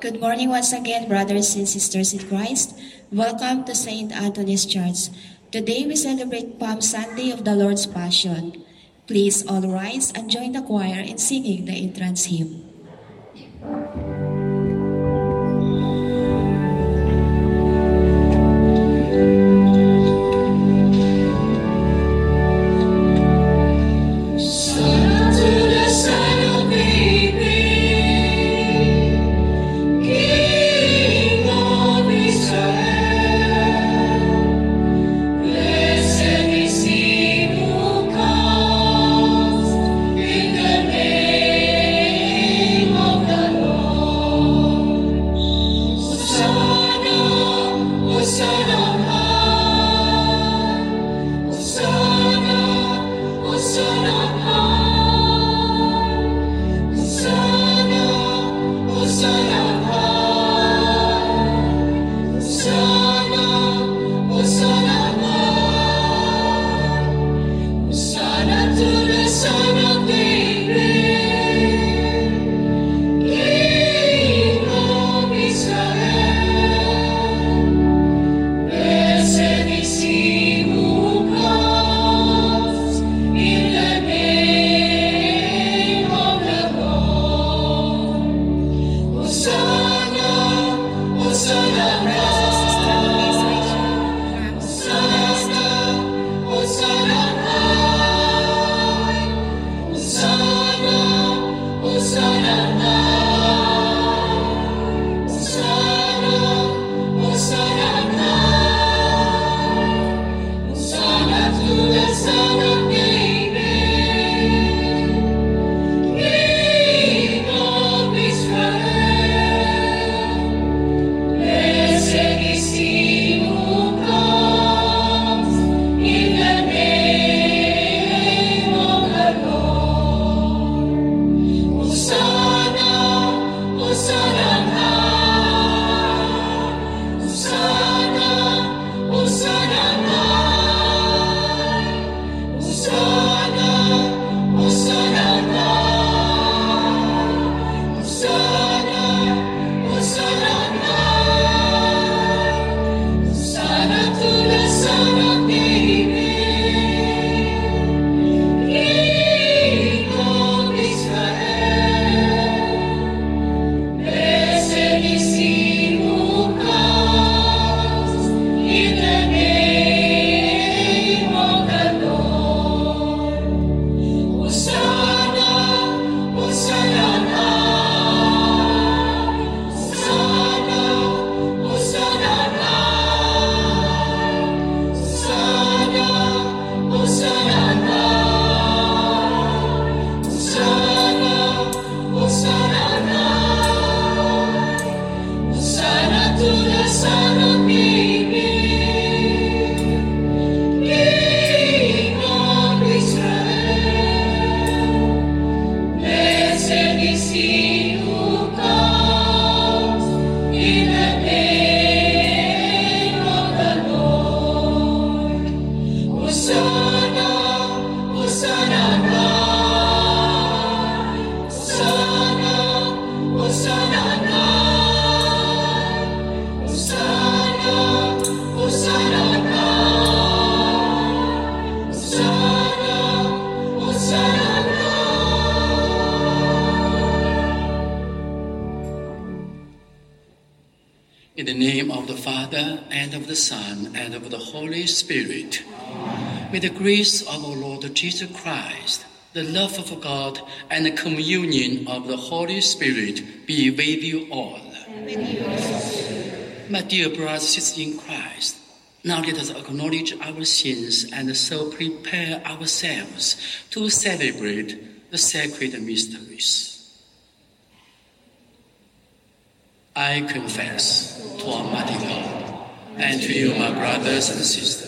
Good morning once again, brothers and sisters in Christ. Welcome to St. Anthony's Church. Today we celebrate Palm Sunday of the Lord's Passion. Please all rise and join the choir in singing the entrance hymn. Grace of our Lord Jesus Christ, the love of God, and the communion of the Holy Spirit be with you all. My dear brothers and sisters in Christ, now let us acknowledge our sins and so prepare ourselves to celebrate the sacred mysteries. I confess to Almighty God and to you, my brothers and sisters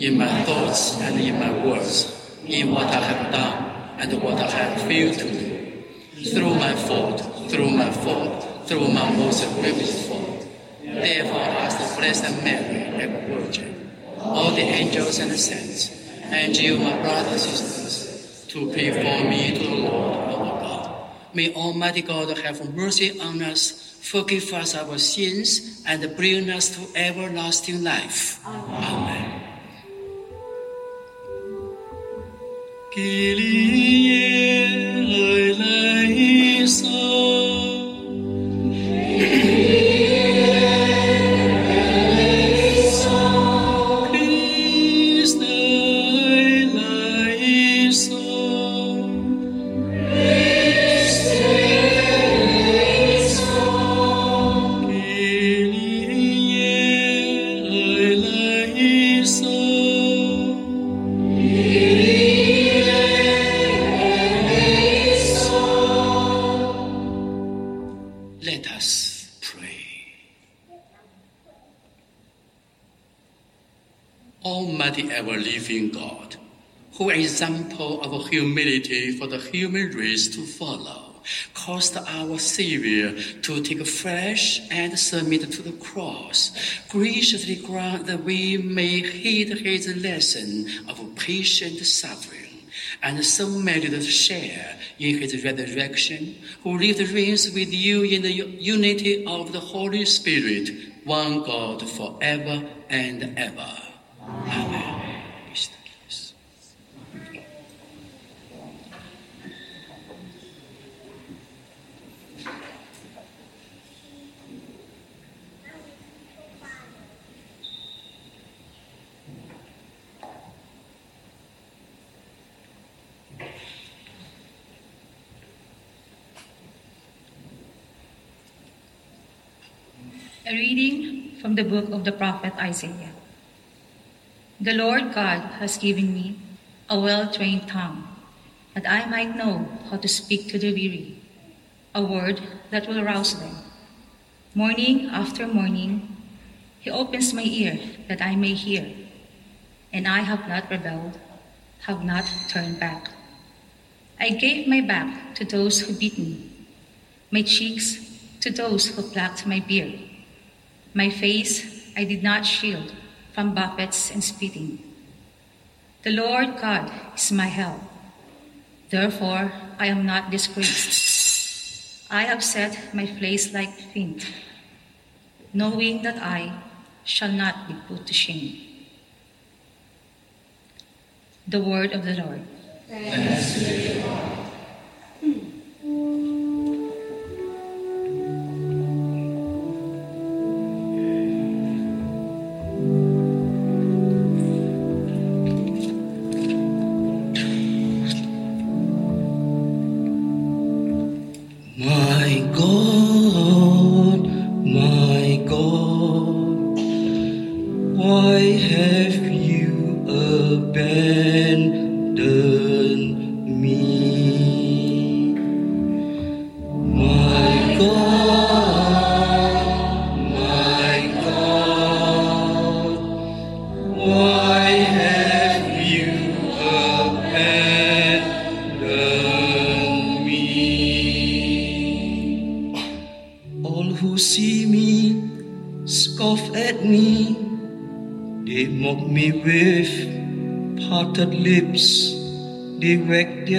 in my thoughts and in my words, in what I have done and what I have failed to do. Through my fault, through my fault, through my most grievous fault. Therefore, ask the Blessed Mary, the Virgin, all the angels and the saints, and you, my brothers and sisters, to pray for me to the Lord our God. May Almighty God have mercy on us, forgive us our sins, and bring us to everlasting life. Amen. Kyrie example of humility for the human race to follow, caused our Savior to take flesh and submit to the cross, graciously grant that we may heed his lesson of patient suffering and so merit to share in his resurrection, who lives and reigns with you in the unity of the Holy Spirit, one God forever and ever. Amen. Please. A reading from the book of the prophet Isaiah. The Lord God has given me a well trained tongue, that I might know how to speak to the weary, a word that will rouse them. Morning after morning, He opens my ear that I may hear, and I have not rebelled, have not turned back. I gave my back to those who beat me, my cheeks to those who plucked my beard. My face I did not shield from buffets and spitting. The Lord God is my help. Therefore I am not disgraced. I have set my face like flint, knowing that I shall not be put to shame. The word of the Lord. My wag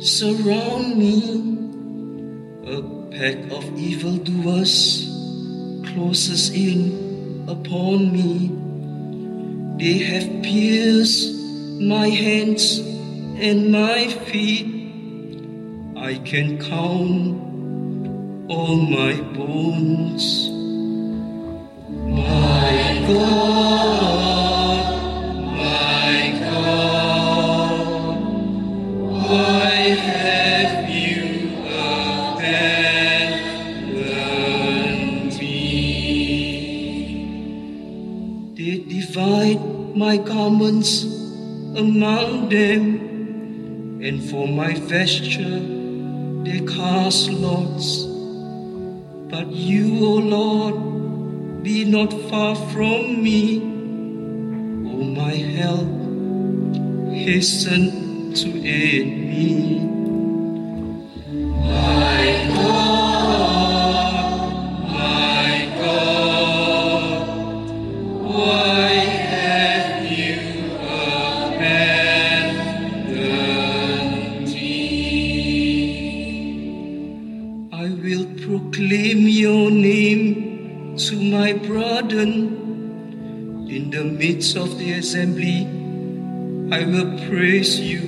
surround me, a pack of evildoers closes in upon me. They have pierced my hands and my feet. I can count all my bones. My God, my among them, and for my vesture they cast lots. But you, O Lord, be not far from me. O my help, hasten to aid me. Assembly, I will praise you.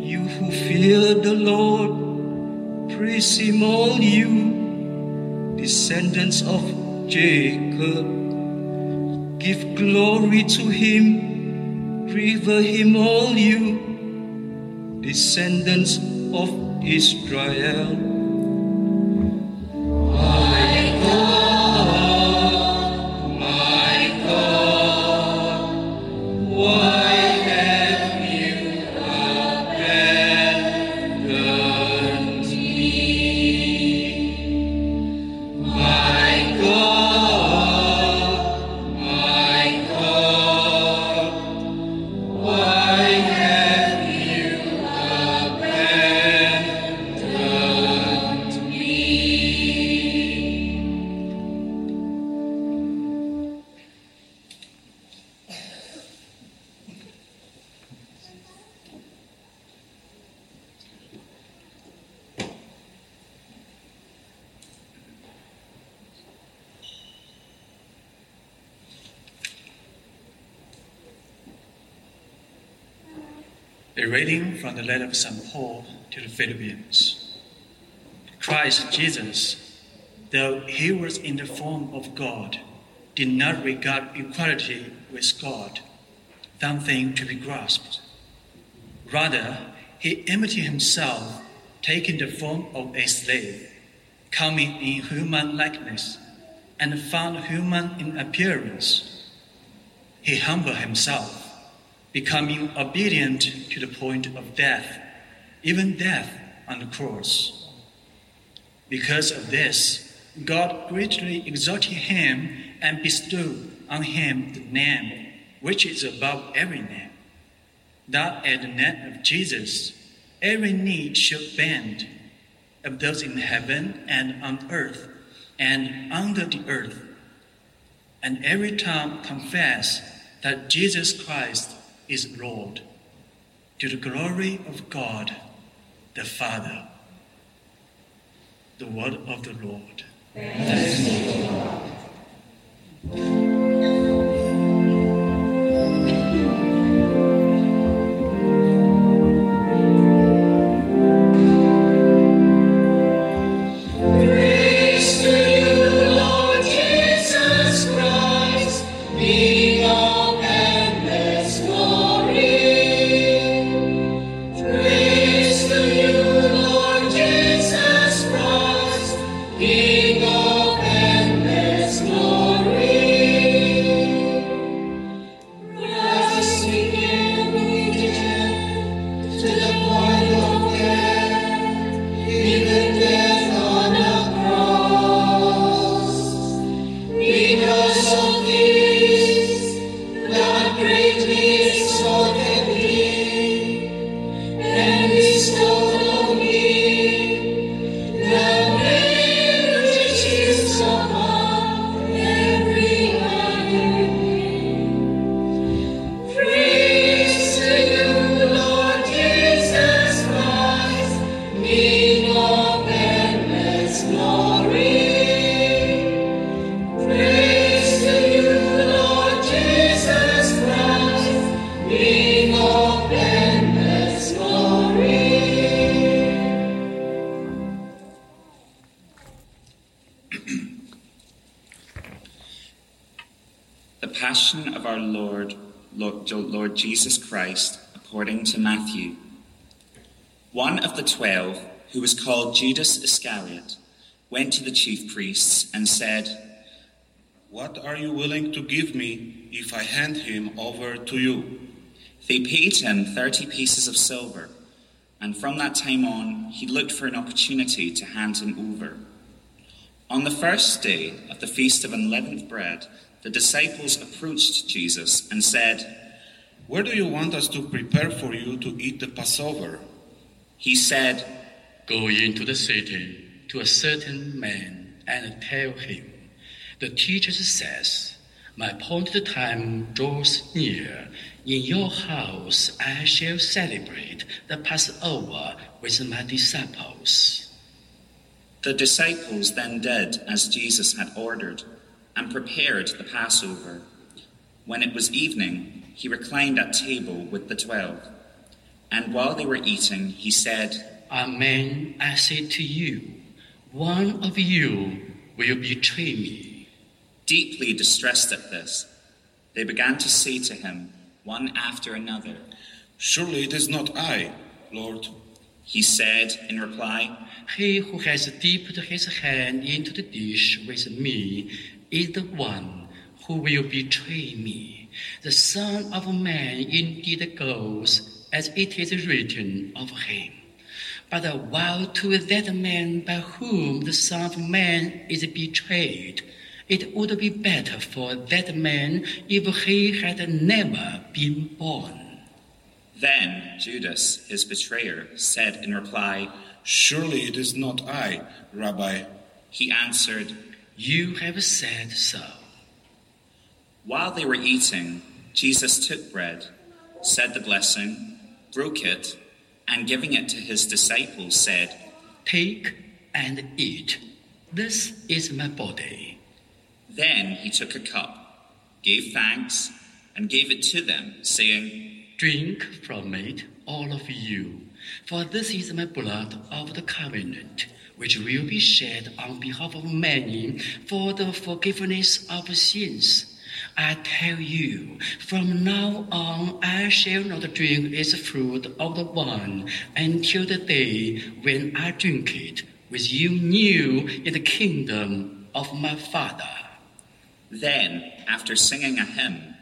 You who fear the Lord, praise him all you, descendants of Jacob. Give glory to him, revere him all you, descendants of Israel. A reading from the letter of St. Paul to the Philippians. Christ Jesus, though he was in the form of God, did not regard equality with God something to be grasped. Rather, he emptied himself, taking the form of a slave, coming in human likeness, and found human in appearance. He humbled himself becoming obedient to the point of death, even death on the cross. Because of this, God greatly exalted him and bestowed on him the name which is above every name, that at the name of Jesus every knee should bend, of those in heaven and on earth and under the earth, and every tongue confess that Jesus Christ is Lord, to the glory of God the Father. The word of the Lord. Praise One of the twelve, who was called Judas Iscariot, went to the chief priests and said, What are you willing to give me if I hand him over to you? They paid him 30 pieces of silver, and from that time on, he looked for an opportunity to hand him over. On the first day of the Feast of Unleavened Bread, the disciples approached Jesus and said, Where do you want us to prepare for you to eat the Passover? He said, Go into the city to a certain man and tell him, The teacher says, My appointed time draws near. In your house I shall celebrate the Passover with my disciples. The disciples then did as Jesus had ordered and prepared the Passover. When it was evening, he reclined at table with the twelve. And while they were eating, he said, Amen, I say to you, one of you will betray me. Deeply distressed at this, they began to say to him, one after another, Surely it is not I, Lord. He said in reply, He who has dipped his hand into the dish with me is the one who will betray me. The Son of Man indeed goes as it is written of him. But while to that man by whom the Son of Man is betrayed, it would be better for that man if he had never been born. Then Judas, his betrayer, said in reply, Surely it is not I, Rabbi. He answered, You have said so. While they were eating, Jesus took bread, said the blessing, broke it, and giving it to his disciples, said, Take and eat. This is my body. Then he took a cup, gave thanks, and gave it to them, saying, Drink from it, all of you, for this is my blood of the covenant, which will be shed on behalf of many for the forgiveness of sins. I tell you, from now on I shall not drink its fruit of the wine until the day when I drink it with you new in the kingdom of my Father. Then, after singing a hymn,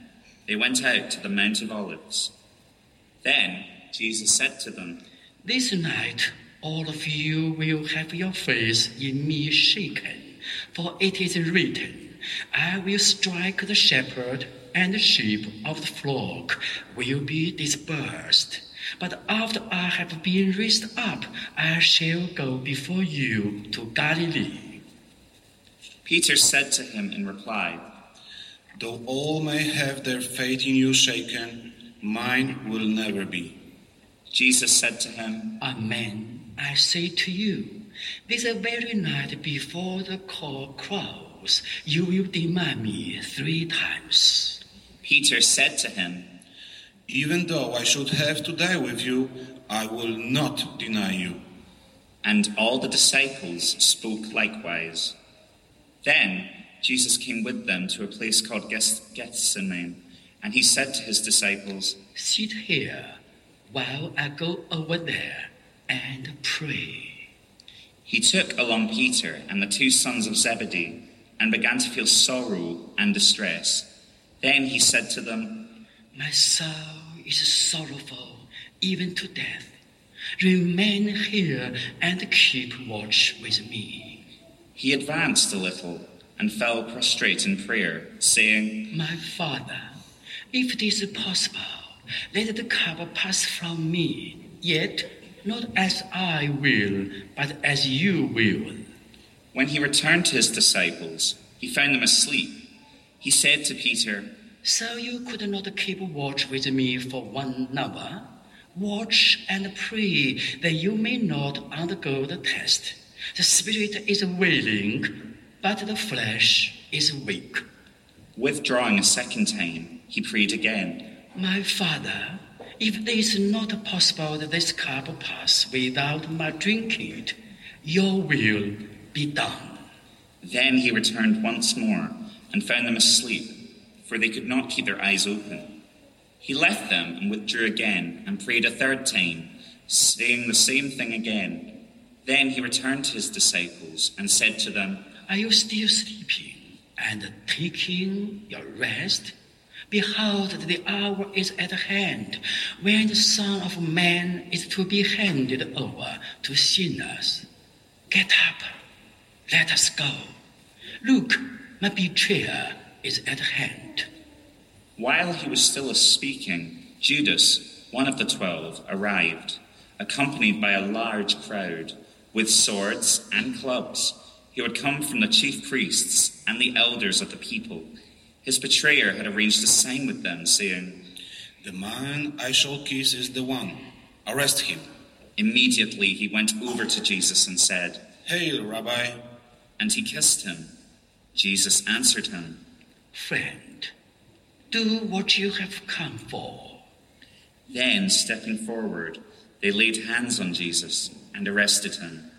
they went out to the Mount of Olives. Then Jesus said to them, This night all of you will have your faith in me shaken, for it is written, I will strike the shepherd, and the sheep of the flock will be dispersed. But after I have been raised up, I shall go before you to Galilee. Peter said to him in reply, Though all may have their faith in you shaken, mine will never be. Jesus said to him, Amen. I say to you, this very night before the call crows, you will deny me three times. Peter said to him, Even though I should have to die with you, I will not deny you. And all the disciples spoke likewise. Then Jesus came with them to a place called Gethsemane, and he said to his disciples, Sit here while I go over there and pray. He took along Peter and the two sons of Zebedee and began to feel sorrow and distress. Then he said to them, My soul is sorrowful even to death. Remain here and keep watch with me. He advanced a little and fell prostrate in prayer, saying, My Father, if it is possible, let the cup pass from me, yet not as I will, but as you will. When he returned to his disciples, he found them asleep. He said to Peter, So you could not keep watch with me for one hour? Watch and pray that you may not undergo the test. The spirit is willing, but the flesh is weak. Withdrawing a second time, he prayed again, My Father, if it is not possible that this cup pass without my drinking it, your will done. Then he returned once more and found them asleep, for they could not keep their eyes open. He left them and withdrew again and prayed a third time, saying the same thing again. Then he returned to his disciples and said to them, Are you still sleeping and taking your rest? Behold, the hour is at hand when the Son of Man is to be handed over to sinners. Get up, let us go. Look, my betrayer is at hand. While he was still speaking, Judas, one of the twelve, arrived, accompanied by a large crowd, with swords and clubs. He had come from the chief priests and the elders of the people. His betrayer had arranged a sign with them, saying, The man I shall kiss is the one. Arrest him. Immediately he went over to Jesus and said, Hail, Rabbi. And he kissed him. Jesus answered him, Friend, do what you have come for. Then, stepping forward, they laid hands on Jesus and arrested him.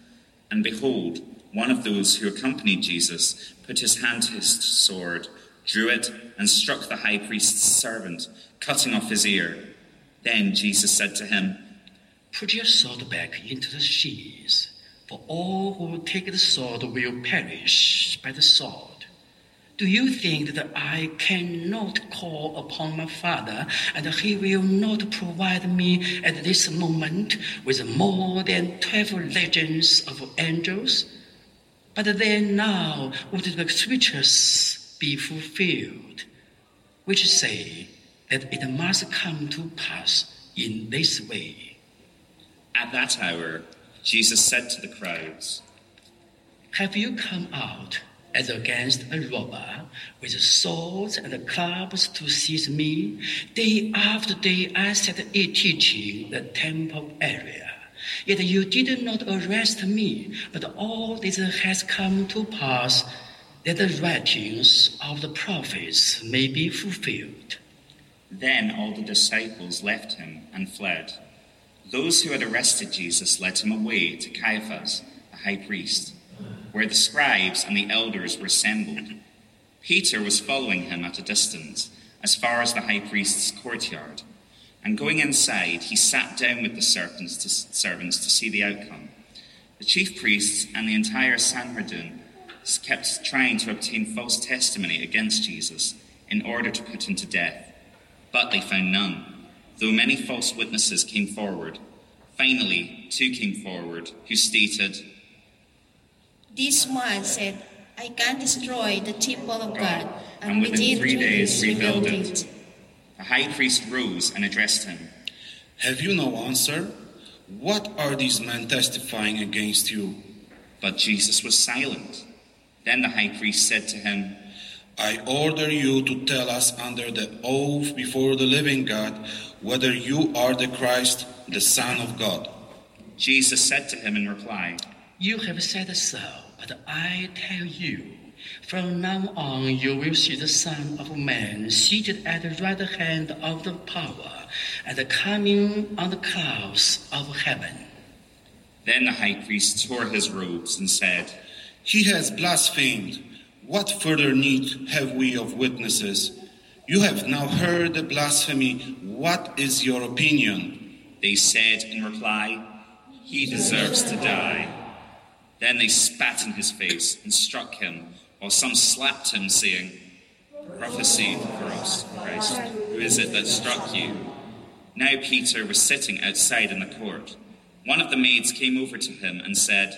And behold, one of those who accompanied Jesus put his hand to his sword, drew it, and struck the high priest's servant, cutting off his ear. Then Jesus said to him, Put your sword back into the sheath, for all who take the sword will perish by the sword. Do you think that I cannot call upon my Father, and he will not provide me at this moment with more than twelve legions of angels? But then now would the scriptures be fulfilled, which say that it must come to pass in this way. At that hour, Jesus said to the crowds, Have you come out as against a robber with swords and clubs to seize me? Day after day I sat it teaching the temple area. Yet you did not arrest me, but all this has come to pass that the writings of the prophets may be fulfilled. Then all the disciples left him and fled. Those who had arrested Jesus led him away to Caiaphas, the high priest, where the scribes and the elders were assembled. Peter was following him at a distance, as far as the high priest's courtyard. And going inside, he sat down with the servants to, servants to see the outcome. The chief priests and the entire Sanhedrin kept trying to obtain false testimony against Jesus in order to put him to death. But they found none, though many false witnesses came forward. Finally, two came forward who stated, This man said, I can destroy the temple of God, and, And within three days rebuild rebuild it. The high priest rose and addressed him. Have you no answer? What are these men testifying against you? But Jesus was silent. Then the high priest said to him, I order you to tell us under the oath before the living God whether you are the Christ, the Son of God. Jesus said to him in reply, You have said so, but I tell you, from now on you will see the Son of Man seated at the right hand of the power and coming on the clouds of heaven. Then the high priest tore his robes and said, He has blasphemed. What further need have we of witnesses? You have now heard the blasphemy. What is your opinion? They said in reply, He deserves to die. Then they spat in his face and struck him, while some slapped him, saying, Prophesy for us, Christ. Who is it that struck you? Now Peter was sitting outside in the court. One of the maids came over to him and said,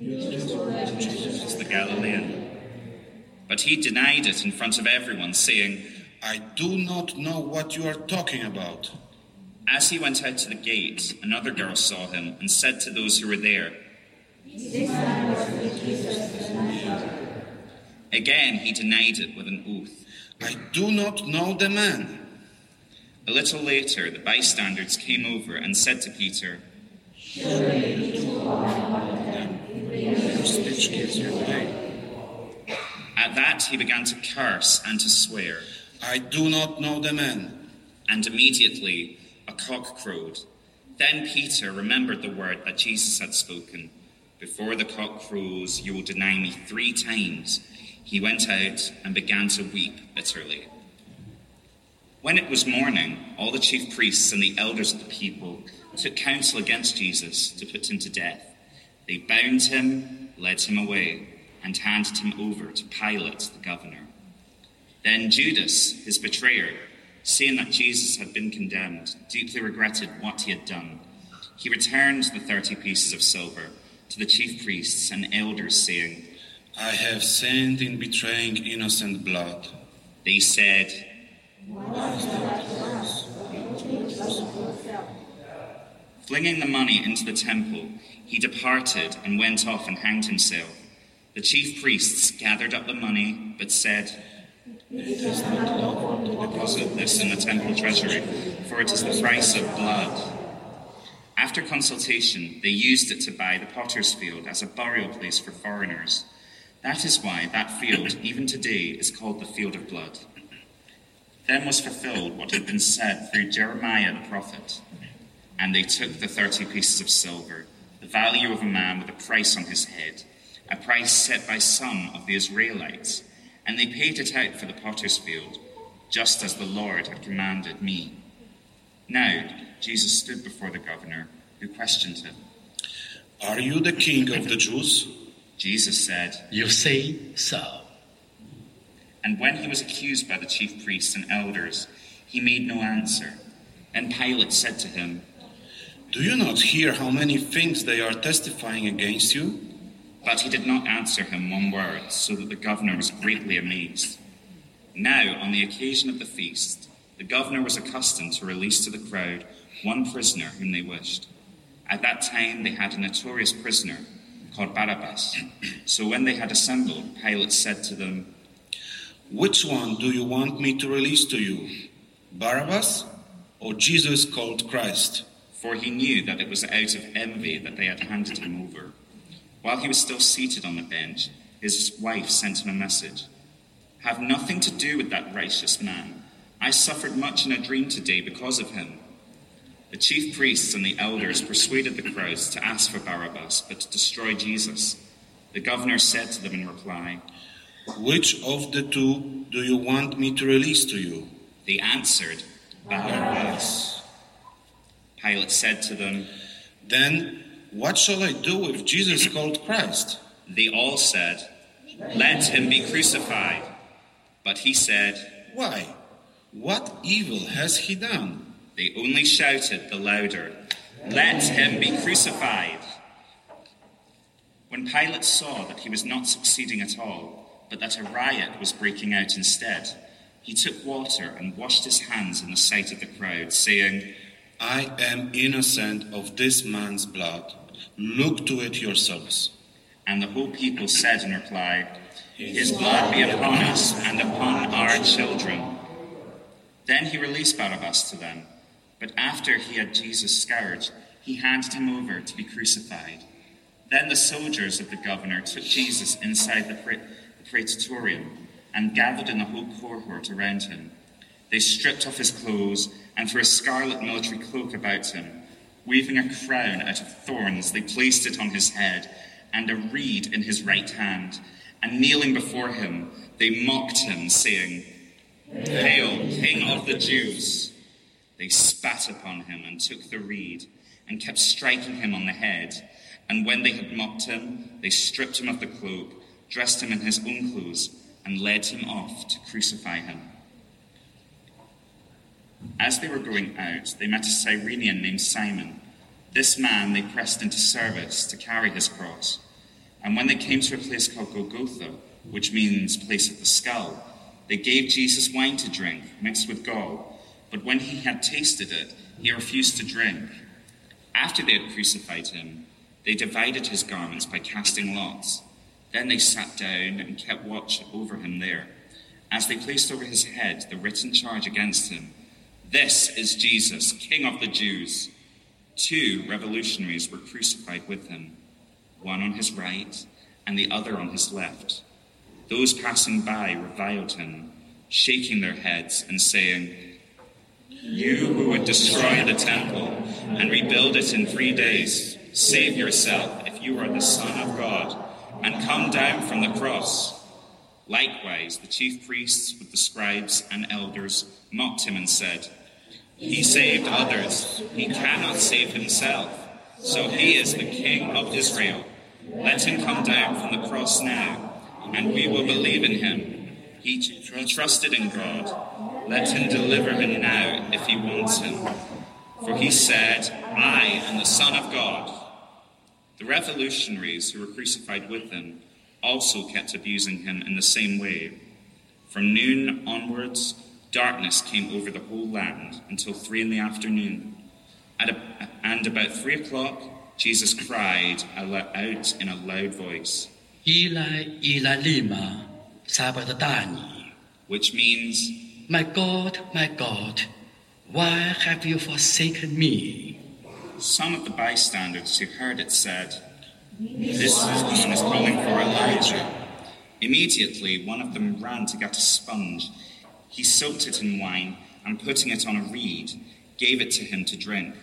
It's the Galilean. But he denied it in front of everyone, saying, I do not know what you are talking about. As he went out to the gate, another girl saw him and said to those who were there, Again he denied it with an oath. I do not know the man. A little later, the bystanders came over and said to Peter, Speech gives you away. At that he began to curse and to swear, I do not know the man. and immediately a cock crowed. Then Peter remembered the word that Jesus had spoken Before the cock crows, you will deny me three times. He went out and began to weep bitterly. When it was morning, all the chief priests and the elders of the people took counsel against Jesus to put him to death. They bound him, led him away, and handed him over to Pilate the governor. Then Judas, his betrayer, seeing that Jesus had been condemned, deeply regretted what he had done. He returned the thirty pieces of silver to the chief priests and elders, saying, I have sinned in betraying innocent blood. They said, Flinging the money into the temple, he departed and went off and hanged himself. The chief priests gathered up the money, but said, Deposit this in the temple treasury, for it is the price of blood. After consultation, they used it to buy the potter's field as a burial place for foreigners. That is why that field, even today, is called the field of blood. Then was fulfilled what had been said through Jeremiah the prophet. And they took the thirty pieces of silver, the value of a man with a price on his head, a price set by some of the Israelites, and they paid it out for the potter's field, just as the Lord had commanded me. Now Jesus stood before the governor, who questioned him. Are you the king of the Jews? Jesus said, You say so. And when he was accused by the chief priests and elders, he made no answer. And Pilate said to him, Do you not hear how many things they are testifying against you? But he did not answer him one word, so that the governor was greatly amazed. Now, on the occasion of the feast, the governor was accustomed to release to the crowd one prisoner whom they wished. At that time, they had a notorious prisoner called Barabbas. So when they had assembled, Pilate said to them, Which one do you want me to release to you? Barabbas or Jesus called Christ? For he knew that it was out of envy that they had handed him over. While he was still seated on the bench, his wife sent him a message Have nothing to do with that righteous man. I suffered much in a dream today because of him. The chief priests and the elders persuaded the crowds to ask for Barabbas, but to destroy Jesus. The governor said to them in reply, Which of the two do you want me to release to you? They answered, Barabbas. Pilate said to them, Then what shall I do if Jesus called Christ? They all said, Let him be crucified. But he said, Why? What evil has he done? They only shouted the louder, Let him be crucified. When Pilate saw that he was not succeeding at all, but that a riot was breaking out instead, he took water and washed his hands in the sight of the crowd, saying, I am innocent of this man's blood. Look to it yourselves. And the whole people said in reply, His blood be upon us and upon our children. Then he released Barabbas to them. But after he had Jesus scourged, he handed him over to be crucified. Then the soldiers of the governor took Jesus inside the praetorium and gathered in the whole cohort around him. They stripped off his clothes and threw a scarlet military cloak about him. Weaving a crown out of thorns, they placed it on his head and a reed in his right hand. And kneeling before him, they mocked him, saying, Hail, King of the Jews! They spat upon him and took the reed and kept striking him on the head. And when they had mocked him, they stripped him of the cloak, dressed him in his own clothes, and led him off to crucify him. As they were going out, they met a Cyrenian named Simon. This man they pressed into service to carry his cross. And when they came to a place called Golgotha, which means place of the skull, they gave Jesus wine to drink, mixed with gall. But when he had tasted it, he refused to drink. After they had crucified him, they divided his garments by casting lots. Then they sat down and kept watch over him there, as they placed over his head the written charge against him This is Jesus, King of the Jews. Two revolutionaries were crucified with him, one on his right and the other on his left. Those passing by reviled him, shaking their heads and saying, You who would destroy the temple and rebuild it in three days, save yourself if you are the Son of God, and come down from the cross. Likewise, the chief priests with the scribes and elders mocked him and said, He saved others, he cannot save himself. So he is the King of Israel. Let him come down from the cross now, and we will believe in him. He, trusted in God. Let him deliver him now if he wants him. For he said, I am the Son of God. The revolutionaries who were crucified with him also kept abusing him in the same way. From noon onwards, darkness came over the whole land until three in the afternoon. A, and about three o'clock, Jesus cried out in a loud voice, Eli, Eli lima sabachthani, which means, My God, my God, why have you forsaken me? Some of the bystanders who heard it said, this is the one is calling for Elijah. Immediately, one of them ran to get a sponge. He soaked it in wine and, putting it on a reed, gave it to him to drink.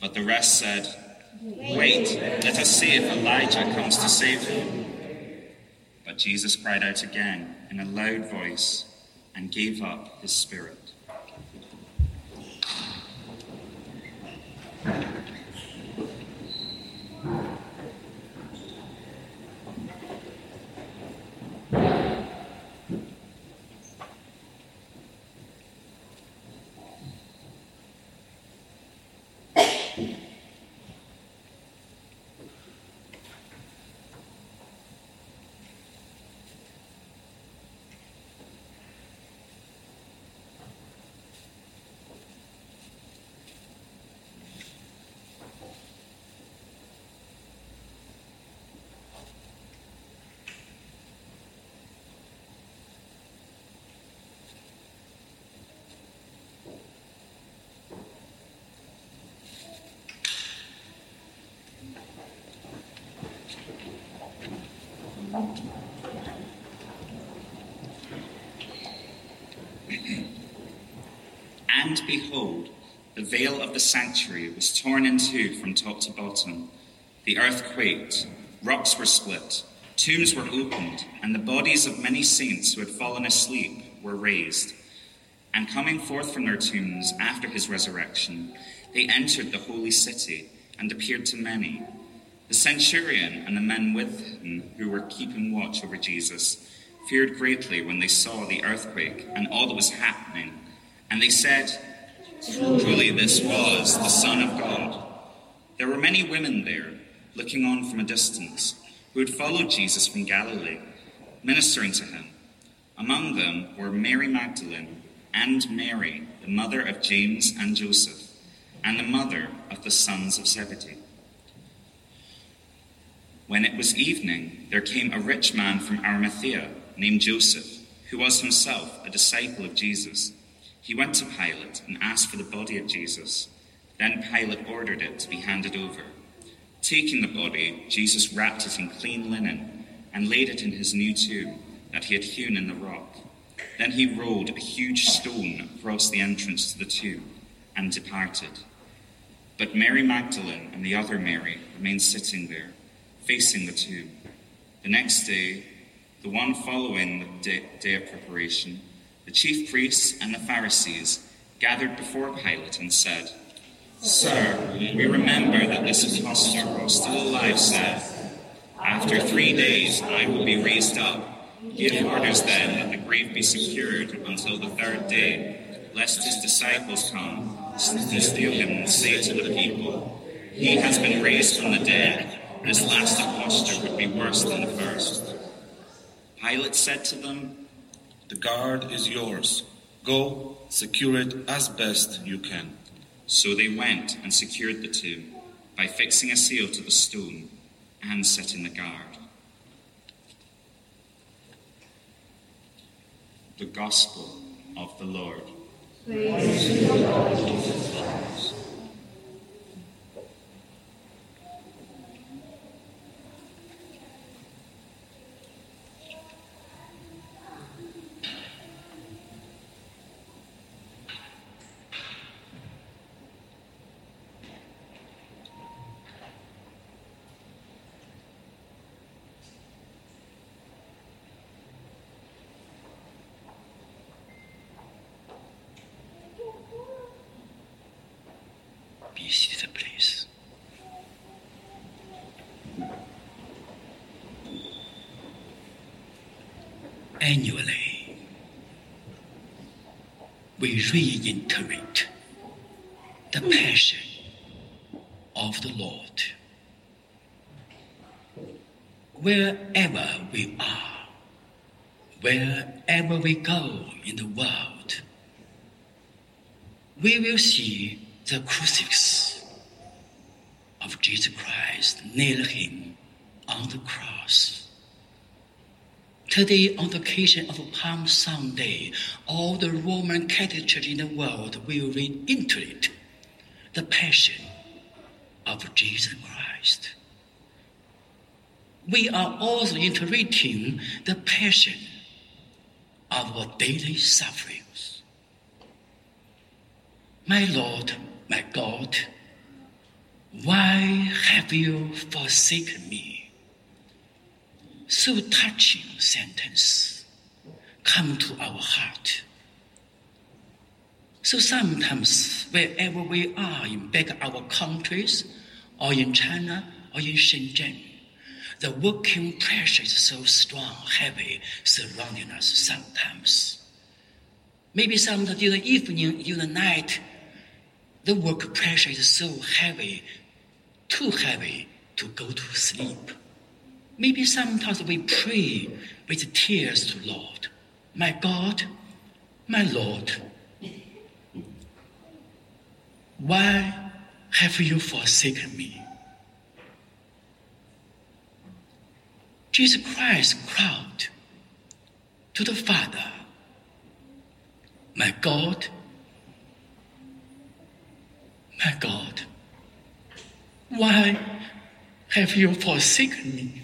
But the rest said, Wait, let us see if Elijah comes to save him. But Jesus cried out again in a loud voice and gave up his spirit. And behold, the veil of the sanctuary was torn in two from top to bottom. The earth quaked, rocks were split, tombs were opened, and the bodies of many saints who had fallen asleep were raised. And coming forth from their tombs after his resurrection, they entered the holy city and appeared to many. The centurion and the men with him who were keeping watch over Jesus feared greatly when they saw the earthquake and all that was happening. And they said, Truly, this was the Son of God. There were many women there, looking on from a distance, who had followed Jesus from Galilee, ministering to him. Among them were Mary Magdalene and Mary, the mother of James and Joseph, and the mother of the sons of Zebedee. When it was evening, there came a rich man from Arimathea named Joseph, who was himself a disciple of Jesus. He went to Pilate and asked for the body of Jesus. Then Pilate ordered it to be handed over. Taking the body, Jesus wrapped it in clean linen and laid it in his new tomb that he had hewn in the rock. Then he rolled a huge stone across the entrance to the tomb and departed. But Mary Magdalene and the other Mary remained sitting there, facing the tomb. The next day, the one following the day, of preparation, the chief priests and the Pharisees gathered before Pilate and said, Sir, we remember that this impostor, still alive, said, After three days I will be raised up. Give orders then that the grave be secured until the third day, lest his disciples come to steal him and say to the people, He has been raised from the dead. This last impostor would be worse than the first. Pilate said to them, The guard is yours. Go, secure it as best you can. So they went and secured the tomb by fixing a seal to the stone and setting the guard. The Gospel of the Lord. Be seated, please. Annually, we reiterate the passion of the Lord. Wherever we are, wherever we go in the world, we will see the crucifix of Jesus Christ nail him on the cross. Today, on the occasion of Palm Sunday, all the Roman Catholic Church in the world will read into it the passion of Jesus Christ. We are also interpreting the passion of our daily sufferings. My Lord, my God, why have you forsaken me? So touching sentence come to our heart. So sometimes wherever we are in back our countries or in China or in Shenzhen, the working pressure is so strong, heavy, surrounding us sometimes. Maybe sometimes during the evening, during the night, the work pressure is so heavy, too heavy to go to sleep. Maybe sometimes we pray with tears to Lord, my God, my Lord, why have you forsaken me? Jesus Christ cried to the Father, My God, my God, why have you forsaken me?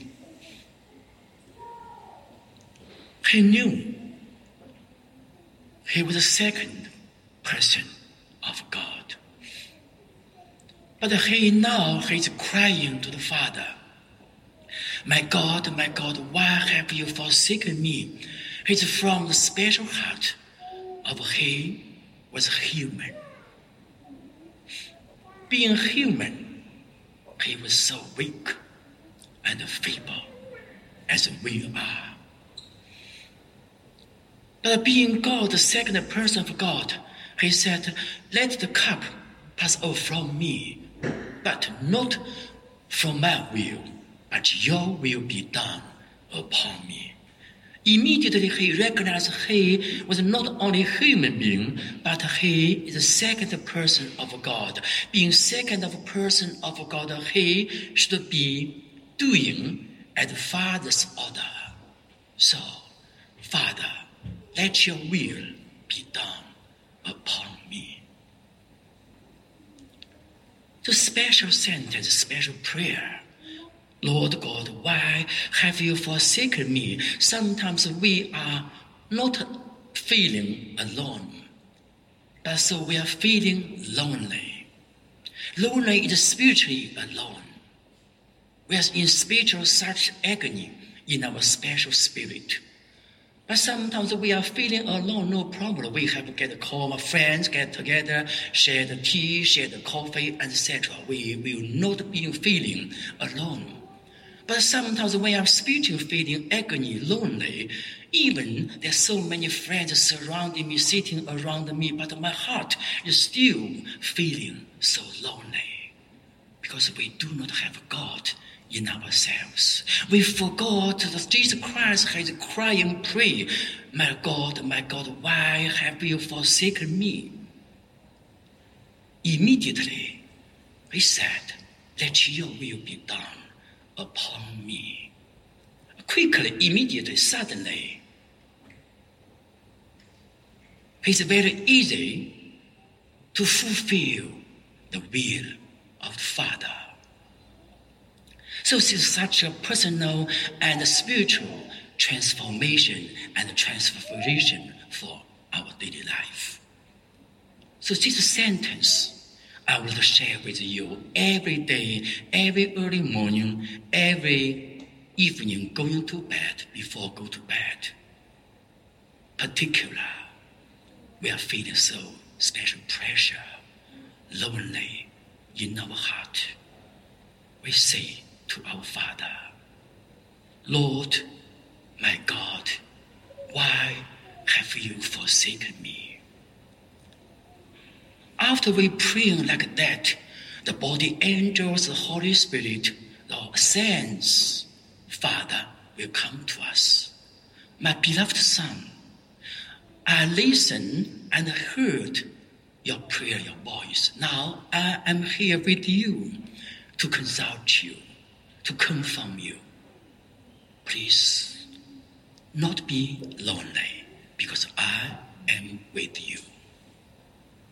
He knew he was the second person of God. But he now he's crying to the Father, My God, my God, why have you forsaken me? It's from the special heart of he was human. Being human, he was so weak and feeble as we are. But being God, the second person of God, he said, Let the cup pass over from me, but not from my will, but your will be done upon me. Immediately he recognized he was not only human being, but he is the second person of God. Being second of person of God, he should be doing at the Father's order. So, Father, let your will be done upon me. The special sentence, special prayer. Lord God, why have you forsaken me? Sometimes we are not feeling alone, but so we are feeling lonely. Lonely is spiritually alone. We are in spiritual such agony in our special spirit. But sometimes we are feeling alone, no problem. We have to get a call, our friends get together, share the tea, share the coffee, etc. We will not be feeling alone. But sometimes when I'm spiritually feeling agony, lonely, even there's so many friends surrounding me, sitting around me, but my heart is still feeling so lonely because we do not have God in ourselves. We forgot that Jesus Christ has cried and prayed, My God, my God, why have you forsaken me? Immediately, he said, Let your will be done upon me. Quickly, immediately, suddenly, it's very easy to fulfill the will of the Father. So it's such a personal and spiritual transformation and transformation for our daily life. So this sentence I will share with you every day, every early morning, every evening going to bed before go to bed. Particular, we are feeling so special pressure, lonely in our heart. We say to our Father, Lord, my God, why have you forsaken me? after we pray like that, the body angels, the Holy Spirit, the saints, Father will come to us. My beloved Son, I listened and heard your prayer, your voice. Now I am here with you to consult you, to confirm you. Please not be lonely because I am with you.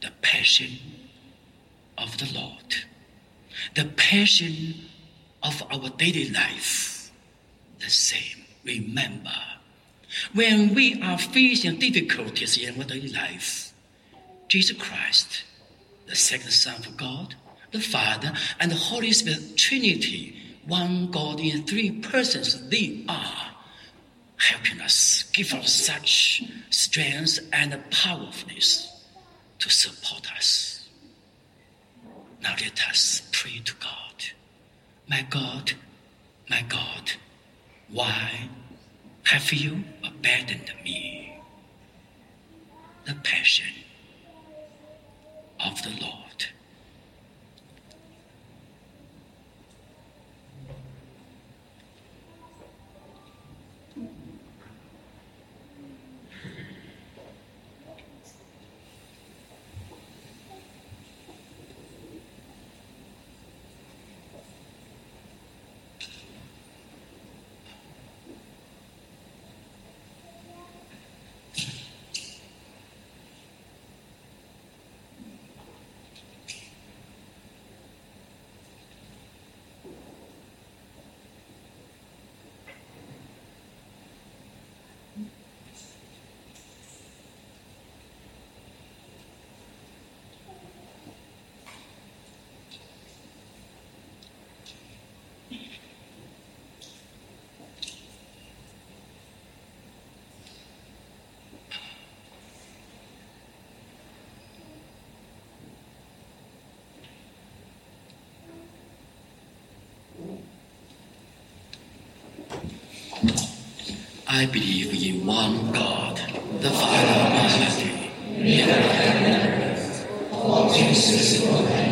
The passion of the Lord, the passion of our daily life, the same. Remember, when we are facing difficulties in our daily life, Jesus Christ, the second Son of God, the Father, and the Holy Spirit, Trinity, one God in three persons, they are helping us, give us such strength and powerfulness to support us. Now let us pray to God. My God, my God, why have you abandoned me? The passion of the Lord. I believe in one God, the Father Almighty, The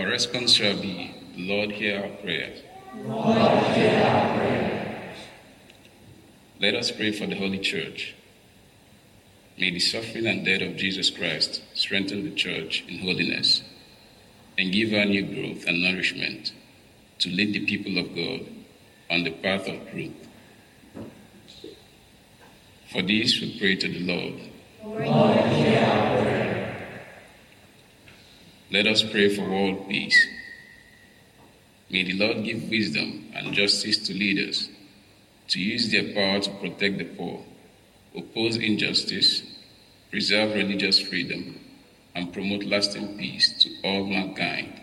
Our response shall be, Lord, hear our prayers. Let us pray for the Holy Church. May the suffering and death of Jesus Christ strengthen the church in holiness and give her new growth and nourishment to lead the people of God on the path of truth. For this we pray to the Lord, Let us pray for world peace. May the Lord give wisdom and justice to leaders to use their power to protect the poor, oppose injustice, preserve religious freedom, and promote lasting peace to all mankind.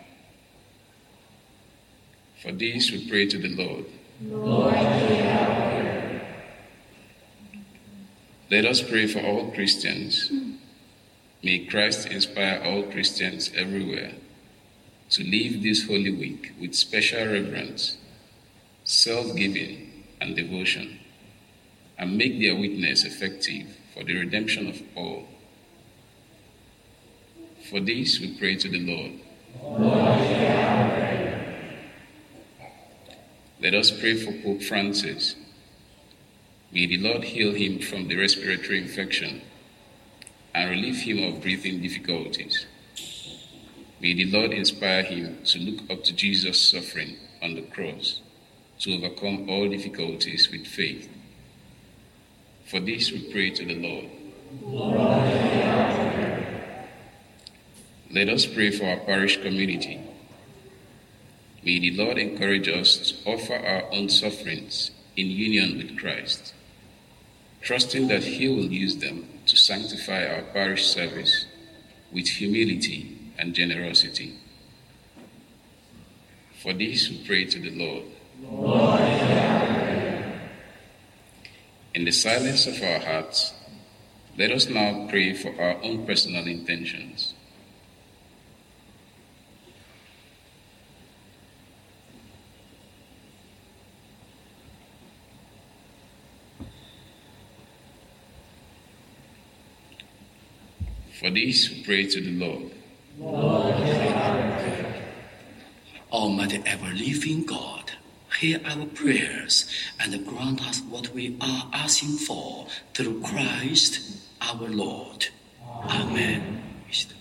For this we pray to the Lord. Lord, Let us pray for all Christians. May Christ inspire all Christians everywhere to live this Holy Week with special reverence, self giving, and devotion, and make their witness effective for the redemption of all. For this we pray to the Lord. Let us pray for Pope Francis. May the Lord heal him from the respiratory infection and relieve him of breathing difficulties. May the Lord inspire him to look up to Jesus' suffering on the cross to overcome all difficulties with faith. For this we pray to the Lord. Let us pray for our parish community. May the Lord encourage us to offer our own sufferings in union with Christ, trusting that He will use them to sanctify our parish service with humility and generosity. For this we pray to the Lord. In the silence of our hearts, let us now pray for our own personal intentions. For this we pray to the Lord. Almighty ever living God, hear our prayers and grant us what we are asking for through Christ our Lord. Amen. Remember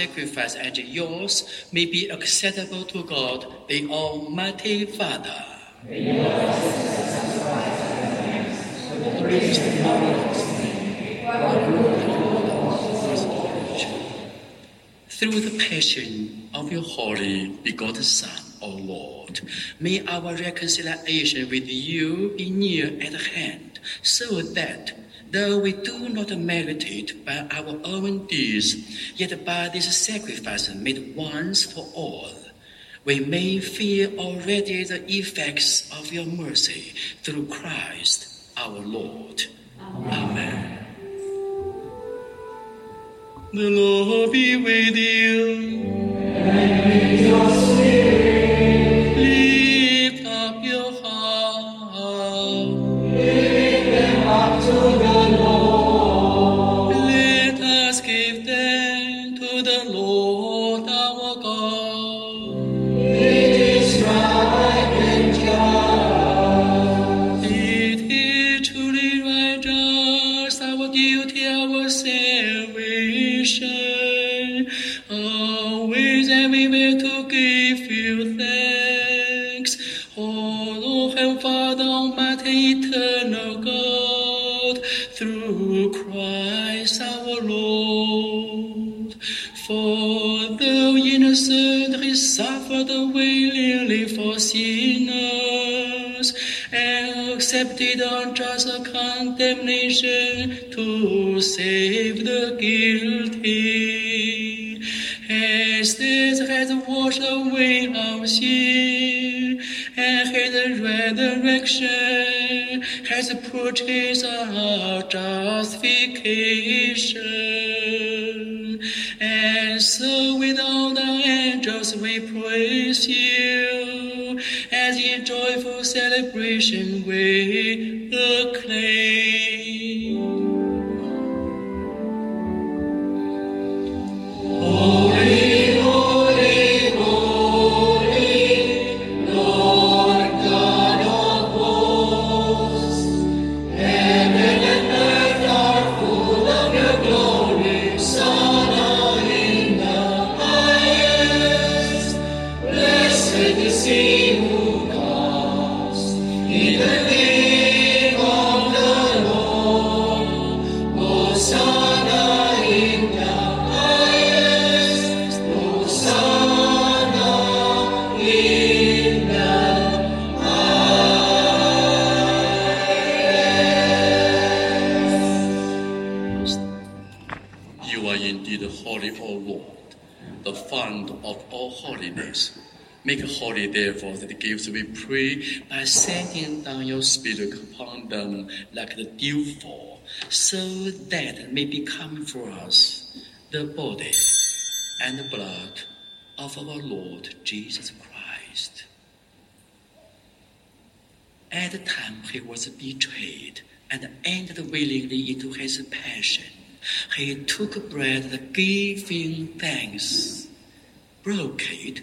sacrifice and yours may be acceptable to God, the Almighty Father. Through the passion of your holy begotten Son, O Lord, may our reconciliation with you be near at hand, so that, though we do not merit it by our own deeds, yet by this sacrifice made once for all, we may feel already the effects of your mercy through Christ our Lord. Amen. The Lord be with you. And with your spirit. Lift up your heart. Let save the guilty. As this has washed away our sin, and his resurrection has purchased our justification. And so with all the angels we praise you, as in joyful celebration we holy, therefore, the gifts we pray by sending down your Spirit upon them like the dewfall, so that may become for us the body and the blood of our Lord Jesus Christ. At the time he was betrayed and entered willingly into his passion, he took bread, giving thanks, broke it,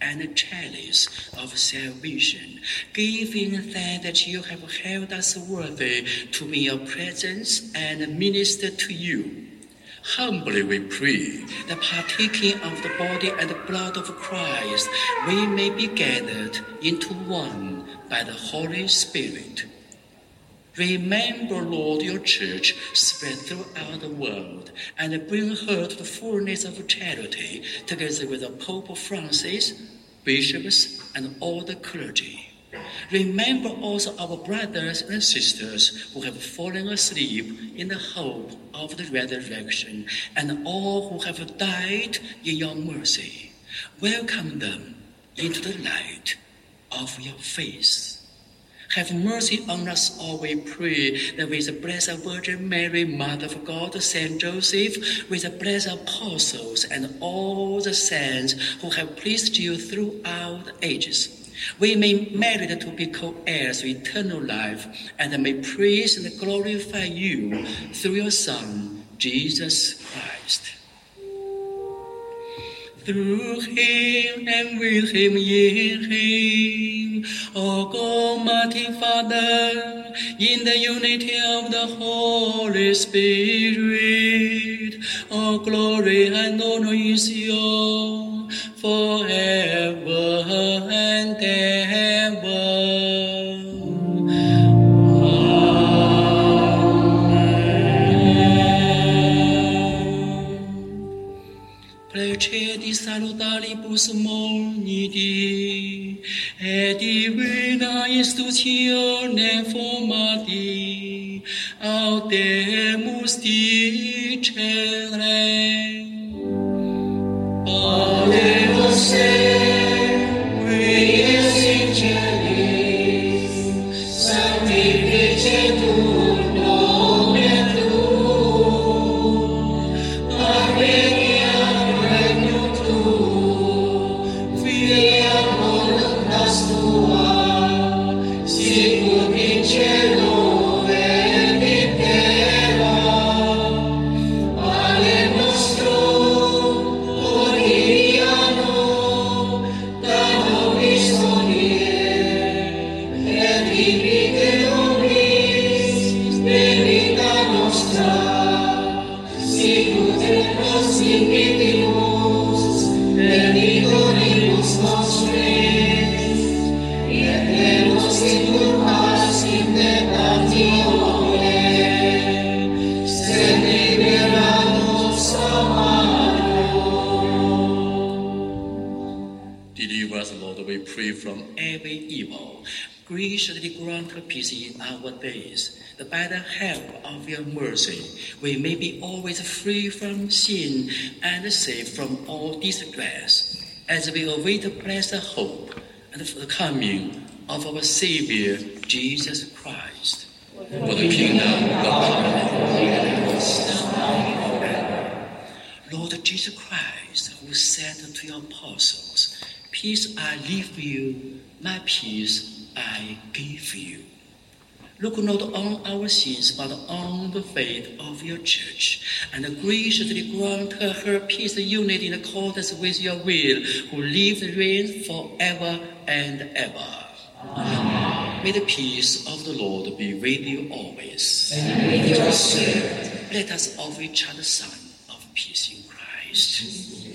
And chalice of salvation, giving thanks that you have held us worthy to be your presence and minister to you. Humbly we pray that partaking of the body and the blood of Christ, we may be gathered into one by the Holy Spirit. Remember, Lord, your church spread throughout the world and bring her to the fullness of charity, together with the Pope Francis, bishops, and all the clergy. Remember also our brothers and sisters who have fallen asleep in the hope of the resurrection, and all who have died in your mercy. Welcome them into the light of your face. Have mercy on us all, we pray, that with the blessed Virgin Mary, Mother of God, Saint Joseph, with the blessed apostles and all the saints who have pleased you throughout the ages, we may merit to be co-heirs of eternal life and may praise and glorify you through your Son, Jesus Christ. Through him and with him in him, O Almighty Father, in the unity of the Holy Spirit, all glory and honor is yours forever and ever. 萨鲁达利布斯摩尼的，埃蒂维纳伊苏奇奥内弗马蒂奥德穆斯蒂彻雷。Of your mercy we may be always free from sin and safe from all distress, as we await the blessed hope and the coming of our Savior, Jesus Christ. For the kingdom, the power. Lord Jesus Christ, who said to your apostles, Peace I leave you, my peace I give you. Look not on our sins, but on the faith of your church, and graciously grant her her peace and unity in accordance with your will, who lives and reigns forever and ever. May the peace of the Lord be with you always. And with your spirit. Let us offer each other sign of peace in Christ.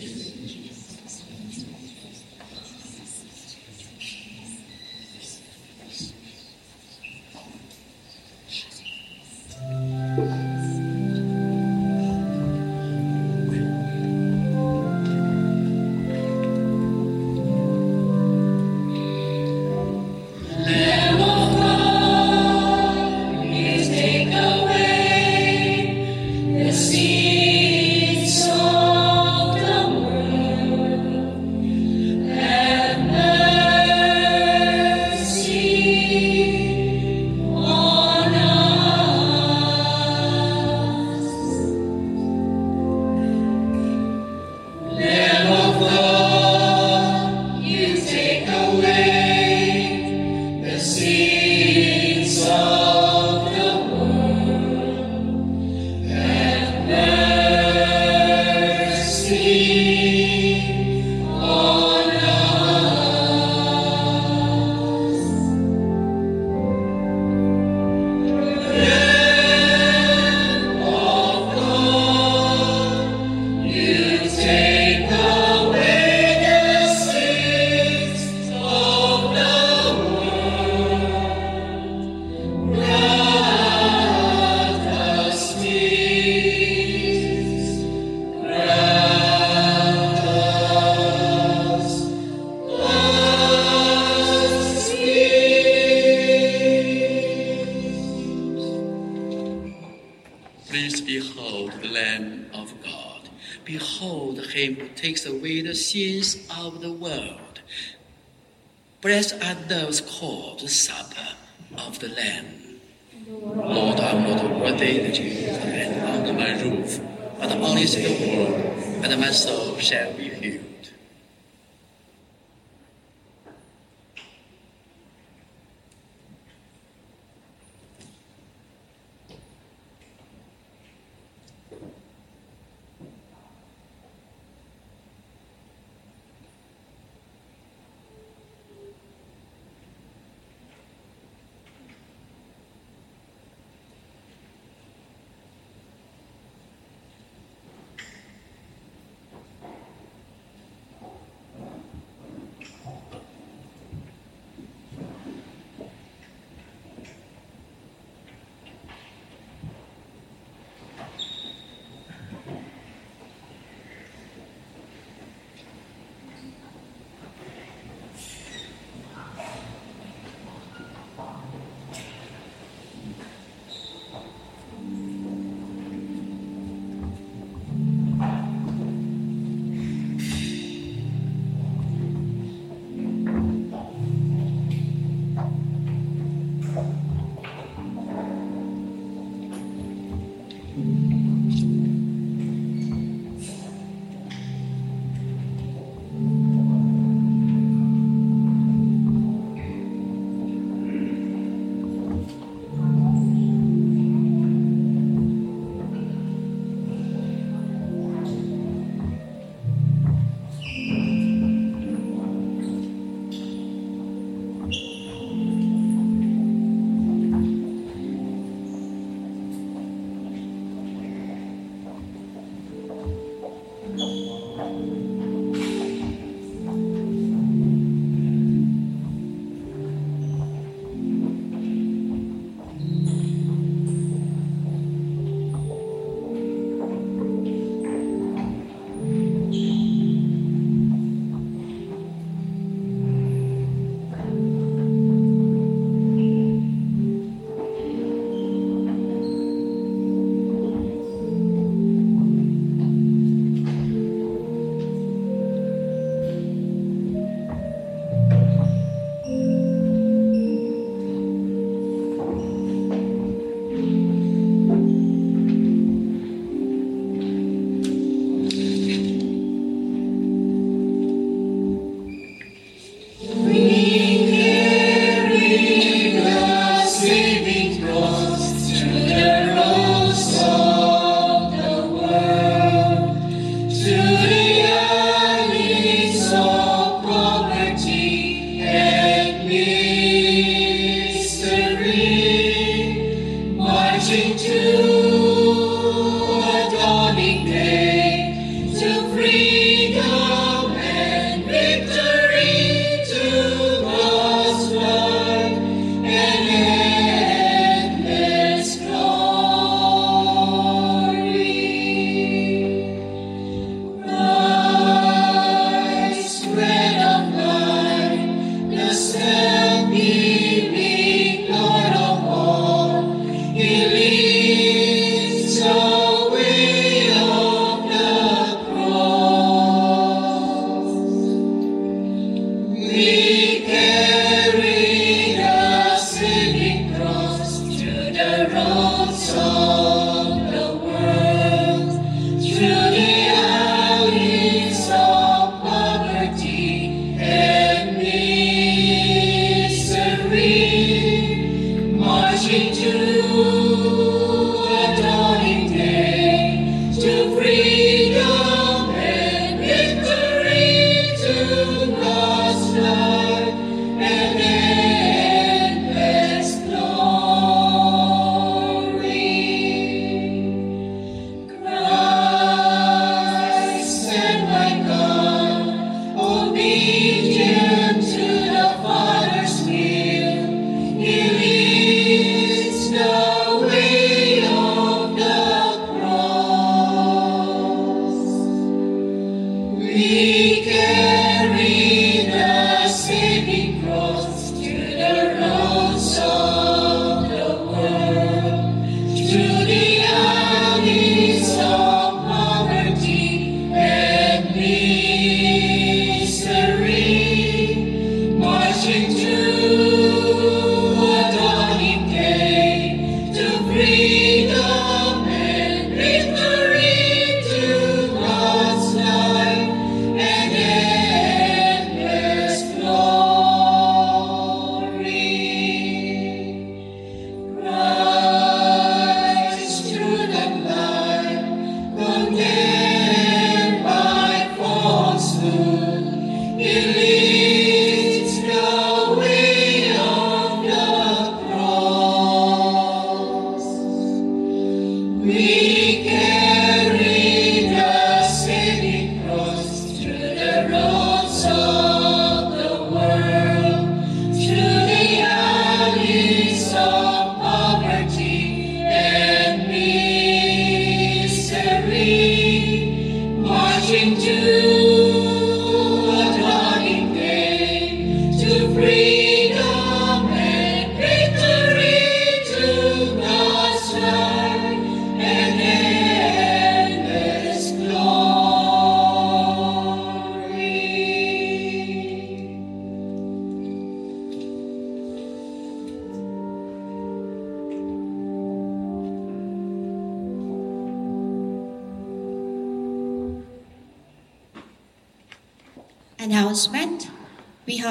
My shall be.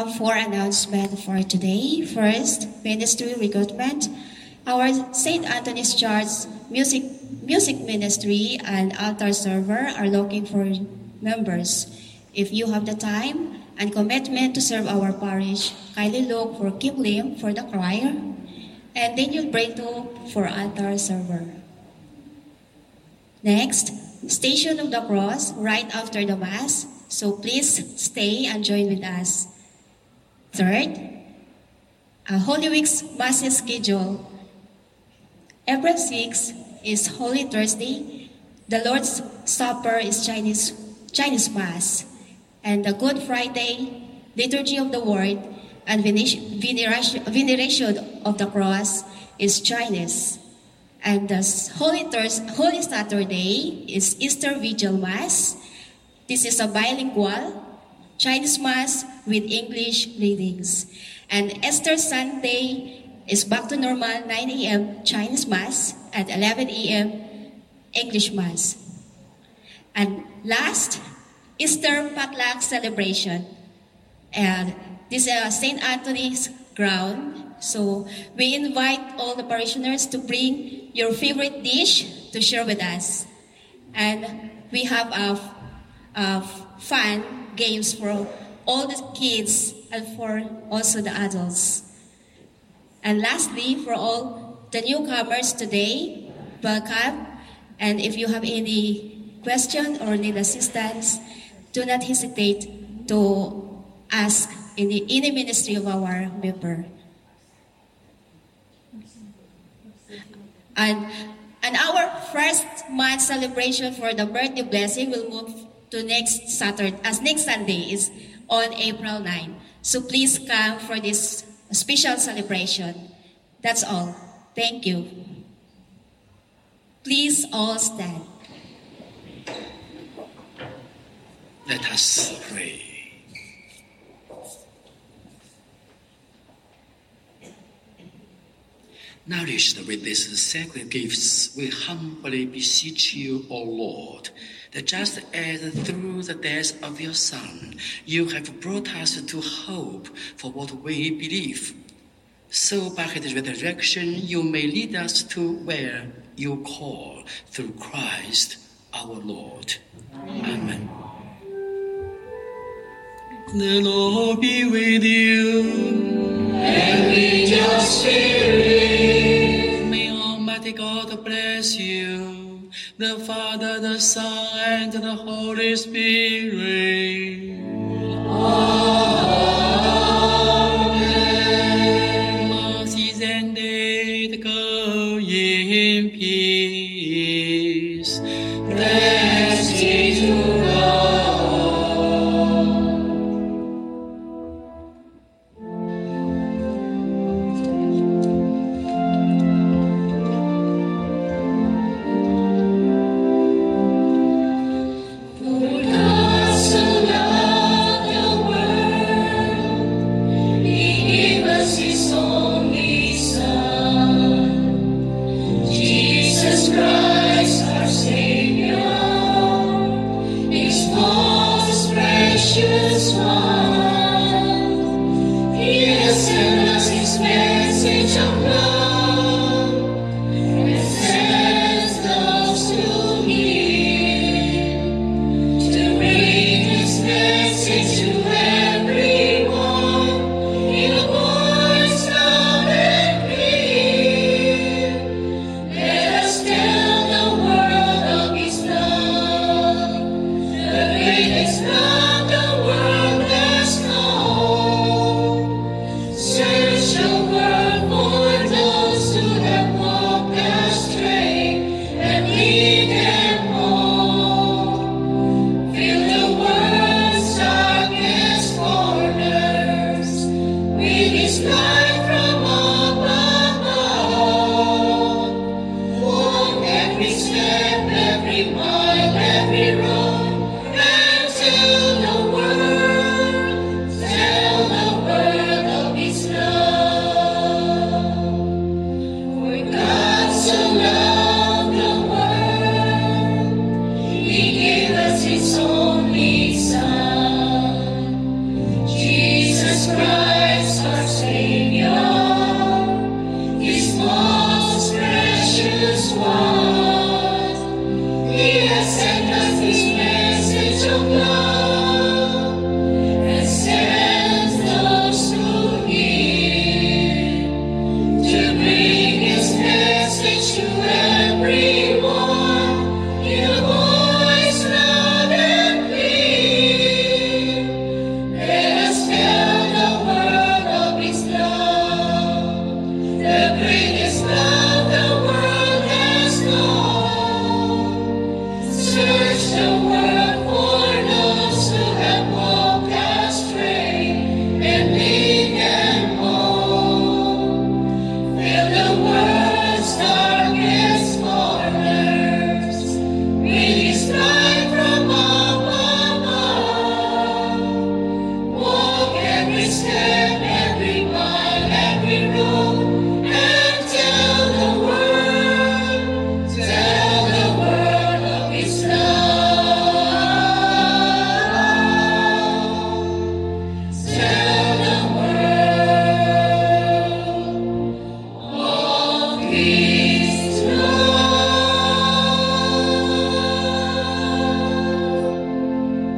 Have four announcements for today. First, ministry recruitment. Our St. Anthony's Church music, music ministry and altar server are looking for members. If you have the time and commitment to serve our parish, kindly look for Kim Lim for the choir and Daniel Breto for altar server. Next, Station of the Cross right after the Mass. So please stay and join with us. Third, a Holy Week's Mass schedule. April 6 is Holy Thursday. The Lord's Supper is Chinese, Chinese Mass. And the Good Friday, Liturgy of the Word, and veneration, veneration of the Cross is Chinese. And the Holy, Thursday, Holy Saturday is Easter Vigil Mass. This is a bilingual Chinese Mass with English readings. And Easter Sunday is back to normal 9 a.m. Chinese Mass at 11 a.m. English Mass. And last, Easter potluck celebration. And this is St. Anthony's ground so we invite all the parishioners to bring your favorite dish to share with us. And we have a, a fun games for all the kids and for also the adults. And lastly, for all the newcomers today, welcome. And if you have any question or need assistance, do not hesitate to ask the ministry of our member. And, and our first month celebration for the birthday blessing will move to next Saturday, as next Sunday is on April 9. So please come for this special celebration. That's all. Thank you. Please all stand. Let us pray. Nourished with these sacred gifts, we humbly beseech you, O Lord, that just as through the death of your Son, you have brought us to hope for what we believe, so by his resurrection you may lead us to where you call through Christ our Lord. Amen. The Lord be with you. And with your spirit. May Almighty God bless you, the Father, the Son, and the Holy Spirit. Mercies